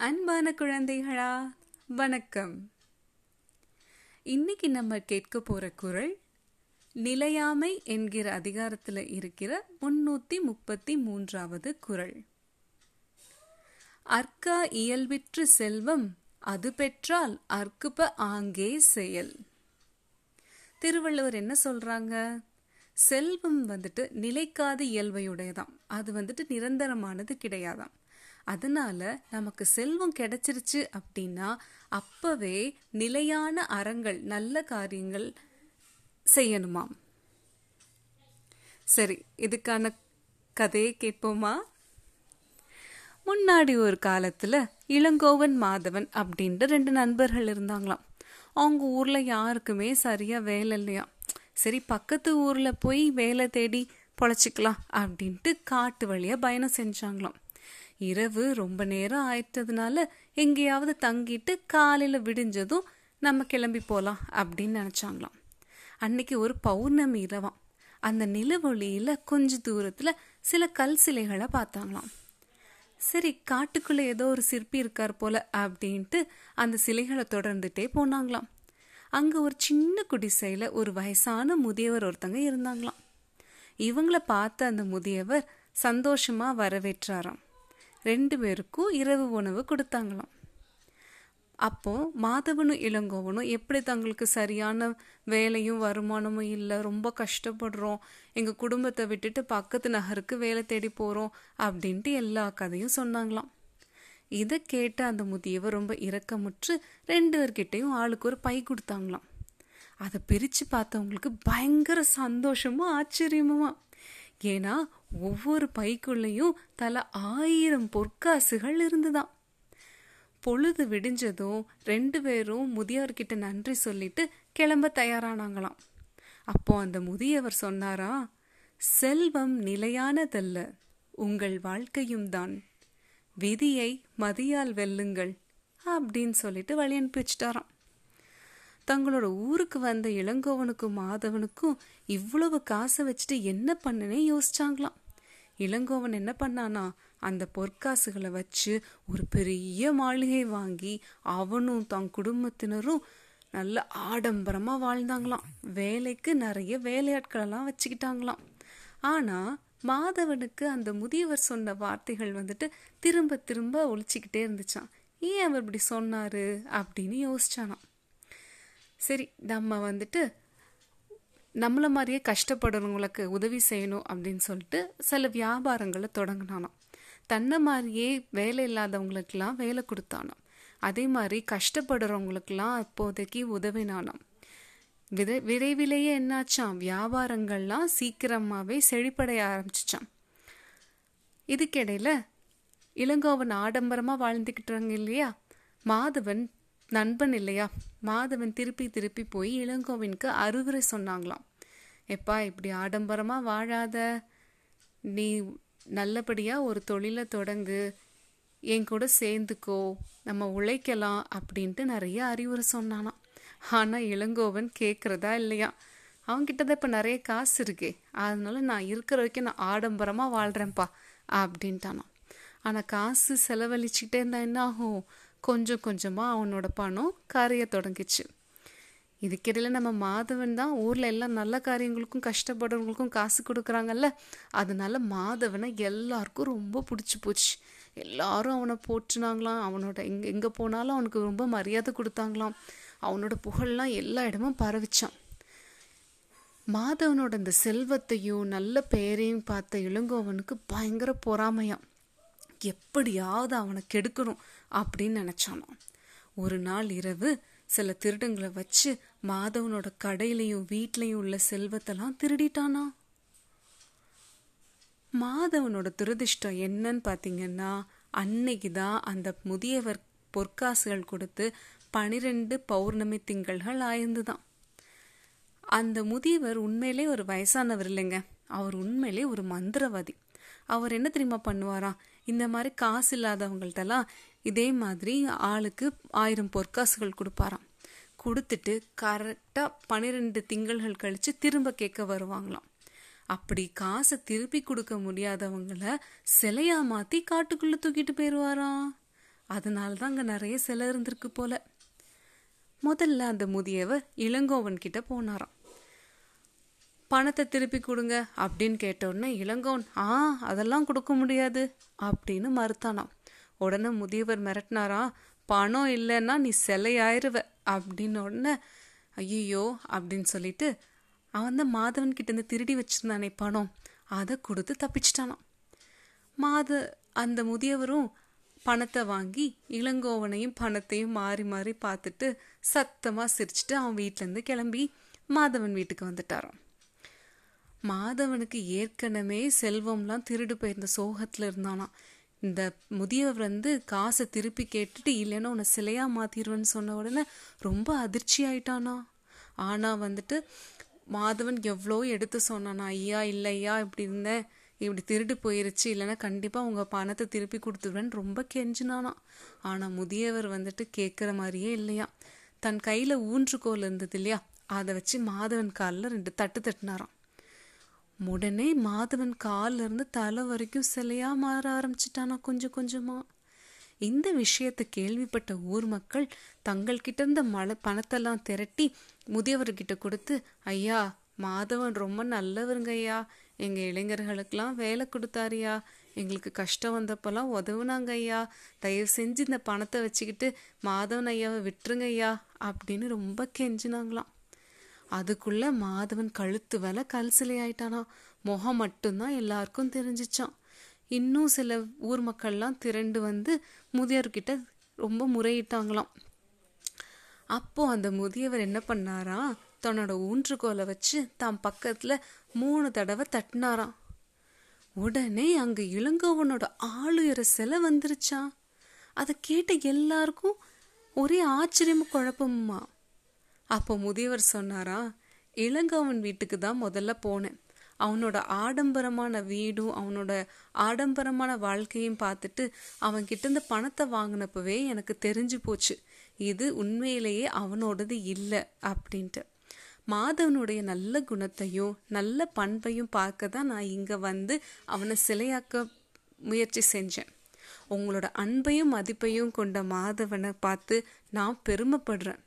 அன்பான குழந்தைகளா வணக்கம். இன்னைக்கு நம்ம கேட்க போற குரல் நிலையாமை என்கிற அதிகாரத்தில் இருக்கிற முன்னூத்தி முப்பத்தி மூன்றாவது குரல். அற்கா இயல்பிற்று செல்வம் அது பெற்றால் அற்குப ஆங்கே செயல். திருவள்ளுவர் என்ன சொல்றாங்க? செல்வம் வந்துட்டு நிலைக்காத இயல்பையுடையதாம். அது வந்துட்டு நிரந்தரமானது கிடையாதாம். அதனால நமக்கு செல்வம் கிடைச்சிருச்சு அப்படின்னா அப்பவே நிலையான அறங்கள் நல்ல காரியங்கள் செய்யணுமாம். சரி இதுக்கான கதையை கேட்போமா? முன்னாடி ஒரு காலத்தில் இளங்கோவன் மாதவன் அப்படின்ற ரெண்டு நண்பர்கள் இருந்தாங்களாம். அவங்க ஊரில் யாருக்குமே சரியாக வேலை இல்லையா? சரி பக்கத்து ஊரில் போய் வேலை தேடி பொழைச்சிக்கலாம் அப்படின்ட்டு காட்டு வழியாக பயணம் செஞ்சாங்களாம். இரவு ரொம்ப நேரம் ஆயிட்டதுனால எங்கேயாவது தங்கிட்டு காலையில் விடிஞ்சதும் நம்ம கிளம்பி போகலாம் அப்படின்னு நினச்சாங்களாம். அன்னைக்கு ஒரு பௌர்ணமி இரவாம் அந்த நிலவொளியில் கொஞ்ச தூரத்தில் சில கல் சிலைகளை பார்த்தாங்களாம். சரி காட்டுக்குள்ளே ஏதோ ஒரு சிற்பி இருக்கார் போல அப்படின்ட்டு அந்த சிலைகளை தொடர்ந்துட்டே போனாங்களாம். அங்கே ஒரு சின்ன குடிசையில் ஒரு வயசான முதியவர் ஒருத்தங்க இருந்தாங்களாம். இவங்கள பார்த்த அந்த முதியவர் சந்தோஷமாக வரவேற்றாராம். ரெண்டு பேருக்கும் இரவு உணவு கொடுத்தாங்களாம். அப்போது மாதவனும் இளங்கோவனும் எப்படி தங்களுக்கு சரியான வேலையும் வருமானமும் இல்லை ரொம்ப கஷ்டப்படுறோம் எங்கள் குடும்பத்தை விட்டுட்டு பக்கத்து நகருக்கு வேலை தேடி போகிறோம் அப்படின்ட்டு எல்லா கதையும் சொன்னாங்களாம். இதை கேட்ட அந்த முதியவர் ரொம்ப இரக்கமுற்று ரெண்டு பேர்கிட்டையும் ஆளுக்கு ஒரு பை கொடுத்தாங்களாம். அதை பிரித்து பார்த்தவங்களுக்கு பயங்கர சந்தோஷமும் ஆச்சரியமுமா? ஏன்னா ஒவ்வொரு பைக்குள்ளேயும் தலா ஆயிரம் பொற்காசுகள் இருந்துதான். பொழுது விடிஞ்சதும் ரெண்டு பேரும் முதியவர்கிட்ட நன்றி சொல்லிட்டு கிளம்ப தயாரானாங்களாம். அப்போ அந்த முதியவர் சொன்னாரா செல்வம் நிலையானதல்ல உங்கள் வாழ்க்கையும் தான். விதியை மதியால் வெல்லுங்கள் அப்படின்னு சொல்லிட்டு வழி அனுப்பிச்சிட்டாராம் தங்களோட ஊருக்கு வந்த இளங்கோவனுக்கும் மாதவனுக்கும் இவ்வளவு காசை வச்சுட்டு என்ன பண்ணுனே யோசிச்சாங்களாம். இளங்கோவன் என்ன பண்ணானா அந்த பொற்காசுகளை வச்சு ஒரு பெரிய மாளிகை வாங்கி அவனும் தன் குடும்பத்தினரும் நல்ல ஆடம்பரமா வாழ்ந்தாங்களாம். வேலைக்கு நிறைய வேலையாட்களெல்லாம் வச்சுக்கிட்டாங்களாம். ஆனா மாதவனுக்கு அந்த முதியவர் சொன்ன வார்த்தைகள் வந்துட்டு திரும்ப திரும்ப ஒழிச்சுக்கிட்டே இருந்துச்சான் ஏன் அவர் இப்படி சொன்னாரு அப்படின்னு யோசிச்சானாம். சரி நம்ம வந்துட்டு நம்மளை மாதிரியே கஷ்டப்படுறவங்களுக்கு உதவி செய்யணும் அப்படின்னு சொல்லிட்டு சில வியாபாரங்களை தொடங்கினானாம். தன்னை மாதிரியே வேலை இல்லாதவங்களுக்கெல்லாம் வேலை கொடுத்தானாம். அதே மாதிரி கஷ்டப்படுறவங்களுக்கெல்லாம் இப்போதைக்கு உதவினானாம். விரை விரைவிலேயே என்னாச்சாம்? வியாபாரங்கள்லாம் சீக்கிரமாகவே செழிப்படைய ஆரம்பிச்சிச்சான் இதுக்கிடையில் இளங்கோவன் ஆடம்பரமாக வாழ்ந்துக்கிட்டாங்க இல்லையா? மாதவன் நண்பன் இல்லையா? மாதவன் திருப்பி திருப்பி போய் இளங்கோவனுக்கு அறிவுரை சொன்னாங்களாம். எப்பா இப்படி ஆடம்பரமாக வாழாத. நீ நல்லபடியாக ஒரு தொழிலை தொடங்கு. என் கூட சேர்ந்துக்கோ. நம்ம உழைக்கலாம் அப்படின்ட்டு நிறைய அறிவுரை சொன்னானாம். ஆனால் இளங்கோவன் கேட்குறதா இல்லையா? அவன்கிட்ட தான் இப்போ நிறைய காசு இருக்கே. அதனால நான் இருக்கிற வரைக்கும் நான் ஆடம்பரமாக வாழ்கிறேன்ப்பா அப்படின்ட்டானான் ஆனால் காசு செலவழிச்சுக்கிட்டே இருந்தால் என்ன ஆகும்? கொஞ்சம் கொஞ்சமாக அவனோட பணம் கரைய தொடங்கிச்சு. இதுக்கிடையில் நம்ம மாதவன் தான் ஊரில் எல்லாம் நல்ல காரியங்களுக்கும் கஷ்டப்படுறவங்களுக்கும் காசு கொடுக்குறாங்கல்ல அதனால மாதவனை எல்லாருக்கும் ரொம்ப பிடிச்சி போச்சு. எல்லாரும் அவனை போற்றுனாங்களாம் அவனோட எங்கே எங்கே போனாலும் அவனுக்கு ரொம்ப மரியாதை கொடுத்தாங்களாம். அவனோட புகழ்லாம் எல்லா இடமும் பரவிச்சான். மாதவனோட இந்த செல்வத்தையும் நல்ல பெயரையும் பார்த்த இளங்கோவனுக்கு பயங்கர பொறாமையாம். எப்படியாவது அவனை கெடுக்கணும் அப்படின்னு நினைச்சானாம் ஒரு நாள் இரவு சில திருடங்களை வச்சு மாதவனோட கடையிலையும் வீட்லையும் உள்ள செல்வத்தெல்லாம் திருடிட்டானா? மாதவனோட துரதிர்ஷ்டம் என்னன்னு பார்த்தீங்கன்னா அன்னைக்கு தான் அந்த முதியவர் பொற்காசுகள் கொடுத்து பனிரெண்டு பௌர்ணமி திங்கள்கள் ஆயிருந்துதான். அந்த முதியவர் உண்மையிலே ஒரு வயசானவர் இல்லைங்க. அவர் உண்மையிலே ஒரு மந்திரவாதி. அவர் என்ன தெரியுமா பண்ணுவாராம்? இந்த மாதிரி காசு இல்லாதவங்கள்ட்டெல்லாம் இதே மாதிரி ஆளுக்கு ஆயிரம் பொற்காசுகள் கொடுப்பாராம். கொடுத்துட்டு கரெக்டாக பன்னிரெண்டு திங்கள்கள் கழித்து திரும்ப கேட்க வருவாங்களாம். அப்படி காசை திருப்பி கொடுக்க முடியாதவங்கள சிலையா மாற்றி காட்டுக்குள்ளே தூக்கிட்டு போயிடுவாராம் அதனால தான் அங்கே நிறைய சிலை இருந்திருக்கு போல. முதல்ல அந்த முதியவர் இளங்கோவன் கிட்ட போனாராம். பணத்தை திருப்பி கொடுங்க அப்படின்னு கேட்டோடனே இளங்கோவன் ஆ அதெல்லாம் கொடுக்க முடியாது அப்படின்னு மறுத்தானாம். உடனே முதியவர் மிரட்டினாரா பணம் இல்லைன்னா நீ சிலையாயிருவ அப்படின்னு உடனே ஐயோ அப்படின்னு சொல்லிட்டு அவன் தான் மாதவன் கிட்டேருந்து திருடி வச்சிருந்தானே பணம் அதை கொடுத்து தப்பிச்சிட்டானாம். மாத அந்த முதியவரும் பணத்தை வாங்கி இளங்கோவனையும் பணத்தையும் மாறி மாறி பார்த்துட்டு சத்தமாக சிரிச்சுட்டு அவன் வீட்டிலேருந்து கிளம்பி மாதவன் வீட்டுக்கு வந்துட்டாராம். மாதவனுக்கு ஏற்கனவே செல்வம்லாம் திருடு போயிருந்த சோகத்தில் இருந்தானா. இந்த முதியவர் வந்து காசை திருப்பி கேட்டுட்டு இல்லைன்னா உன்னை சிலையா மாத்திடுவேன்னு சொன்ன உடனே ரொம்ப அதிர்ச்சி ஆயிட்டானா? ஆனா வந்துட்டு மாதவன் எவ்வளோ எடுத்து சொன்னானா ஐயா இல்லையா இப்படி இருந்தேன். இப்படி திருடு போயிருச்சு. இல்லைன்னா கண்டிப்பாக உங்கள் பணத்தை திருப்பி கொடுத்துருவேன்னு ரொம்ப கெஞ்சினானா. ஆனால் முதியவர் வந்துட்டு கேட்குற மாதிரியே இல்லையா. தன் கையில் ஊன்றுகோல் இருந்தது இல்லையா. அதை வச்சு மாதவன் காலில் ரெண்டு தட்டு தட்டினாராம். உடனே மாதவன் காலிலிருந்து தலை வரைக்கும் சிலையா மாற ஆரம்பிச்சிட்டானா கொஞ்சம் கொஞ்சமா? இந்த விஷயத்தை கேள்விப்பட்ட ஊர் மக்கள் தங்கள்கிட்ட இருந்த மழை பணத்தெல்லாம் திரட்டி முதியவர்கிட்ட கொடுத்து ஐயா மாதவன் ரொம்ப நல்லவருங்க ஐயா. எங்கள் இளைஞர்களுக்கெல்லாம் வேலை கொடுத்தாரியா எங்களுக்கு கஷ்டம் வந்தப்பெல்லாம் உதவுனாங்க ஐயா. தயவு செஞ்சு இந்த பணத்தை வச்சுக்கிட்டு மாதவன் ஐயாவை விட்டுருங்க ஐயா அப்படின்னு ரொம்ப கெஞ்சினாங்களாம். அதுக்குள்ள மாதவன் கழுத்து வலை கல் சிலை ஆயிட்டானா முகம் மட்டும்தான் எல்லாருக்கும் தெரிஞ்சிச்சான். இன்னும் சில ஊர் மக்கள்லாம் திரண்டு வந்து முதியோர்கிட்ட ரொம்ப முறையிட்டாங்களாம். அப்போ அந்த முதியவர் என்ன பண்ணாரா? தன்னோட ஊன்றுகோலை வச்சு தான் பக்கத்துல மூணு தடவை தட்டினாராம். உடனே அங்க இளங்கோவனோட ஆளுயர சிலை வந்துருச்சா அதை கேட்ட எல்லாருக்கும் ஒரே ஆச்சரியமும் குழப்பமுமா? அப்போ முதியவர் சொன்னாரா இளங்கவன் வீட்டுக்கு தான் முதல்ல போனேன். அவனோட ஆடம்பரமான வீடும் அவனோட ஆடம்பரமான வாழ்க்கையும் பார்த்துட்டு அவன் கிட்ட இருந்து பணத்தை வாங்கினப்பவே எனக்கு தெரிஞ்சு போச்சு. இது உண்மையிலேயே அவனோடது இல்லை அப்படின்ட்டு. மாதவனுடைய நல்ல குணத்தையும் நல்ல பண்பையும் பார்க்க தான் நான் இங்கே வந்து அவனை சிலையாக்க முயற்சி செஞ்சேன். உங்களோட அன்பையும் மதிப்பையும் கொண்ட மாதவனை பார்த்து நான் பெருமைப்படுறேன்.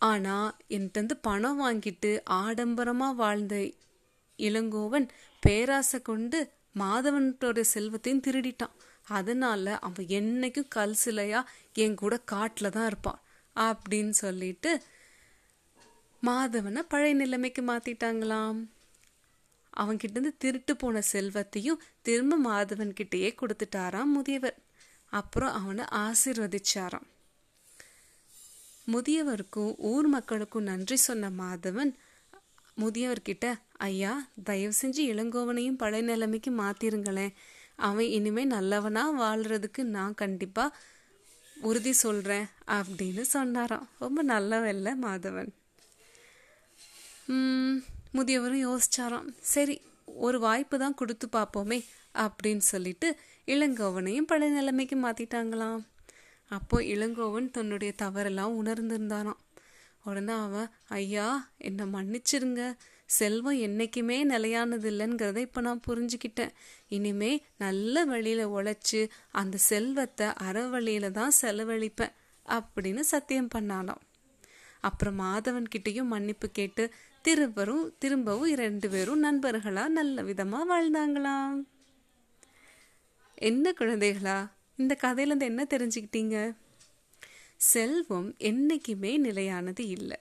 ஆனா என்கிட்ட பணம் வாங்கிட்டு ஆடம்பரமா வாழ்ந்த இளங்கோவன் பேராசை கொண்டு மாதவனோட செல்வத்தையும் திருடிட்டான். அதனால அவன் என்னைக்கும் கல் சிலையா என் கூட காட்டில் தான் இருப்பான் அப்படின்னு சொல்லிட்டு மாதவனை பழைய நிலைமைக்கு மாத்திட்டாங்களாம். அவன்கிட்ட இருந்து திருட்டு போன செல்வத்தையும் திரும்ப மாதவன்கிட்டயே கொடுத்துட்டாராம் முதியவர். அப்புறம் அவனை ஆசிர்வதிச்சாராம். முதியவருக்கும் ஊர் மக்களுக்கும் நன்றி சொன்ன மாதவன் முதியவர்கிட்ட ஐயா தயவு செஞ்சு இளங்கோவனையும் பழைய நிலைமைக்கு மாத்திருங்களேன். அவன் இனிமே நல்லவனா வாழ்றதுக்கு நான் கண்டிப்பா உறுதி சொல்றேன் அப்படின்னு சொன்னாராம். ரொம்ப நல்லவல்ல மாதவன். முதியவரும் யோசிச்சாராம். சரி ஒரு வாய்ப்பு தான் கொடுத்து பார்ப்போமே அப்படின்னு சொல்லிட்டு இளங்கோவனையும் பழைய நிலைமைக்கு மாத்திட்டாங்களாம். அப்போ இளங்கோவன் தன்னுடைய தவறெல்லாம் உணர்ந்திருந்தானாம். உடனே அவன் ஐயா என்னை மன்னிச்சிருங்க. செல்வம் என்னைக்குமே நிலையானது இல்லைங்கிறத இப்போ நான் புரிஞ்சுக்கிட்டேன். இனிமே நல்ல வழியில் உழைச்சி அந்த செல்வத்தை அற வழியில தான் செலவழிப்பேன் அப்படின்னு சத்தியம் பண்ணானாம். அப்புறம் மாதவன் கிட்டேயும் மன்னிப்பு கேட்டு திரும்பவும் திரும்பவும் இரண்டு பேரும் நண்பர்களா நல்ல விதமாக வாழ்ந்தாங்களாம். என்ன குழந்தைகளா? இந்த கதையிலேருந்து என்ன தெரிஞ்சுக்கிட்டீங்க? செல்வம் என்றைக்குமே நிலையானது இல்லை.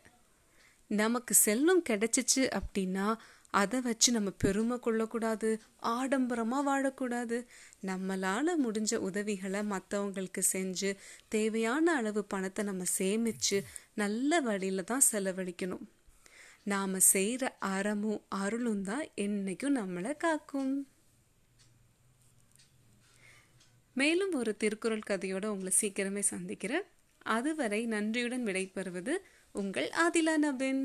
நமக்கு செல்வம் கிடைச்சிச்சு அப்படின்னா அதை வச்சு நம்ம பெருமை கொள்ளக்கூடாது ஆடம்பரமாக வாழக்கூடாது. நம்மளால் முடிஞ்ச உதவிகளை மற்றவங்களுக்கு செஞ்சு தேவையான அளவு பணத்தை நம்ம சேமித்து நல்ல வழியில் தான் செலவழிக்கணும். நாம் செய்கிற அறமும் அருளும் தான் என்னைக்கும் நம்மளை காக்கும். மேலும் ஒரு திருக்குறள் கதையோட உங்களை சீக்கிரமே சந்திக்கிறேன். அதுவரை நன்றியுடன் விடைபெறுவது உங்கள் ஆதிலா நபின்.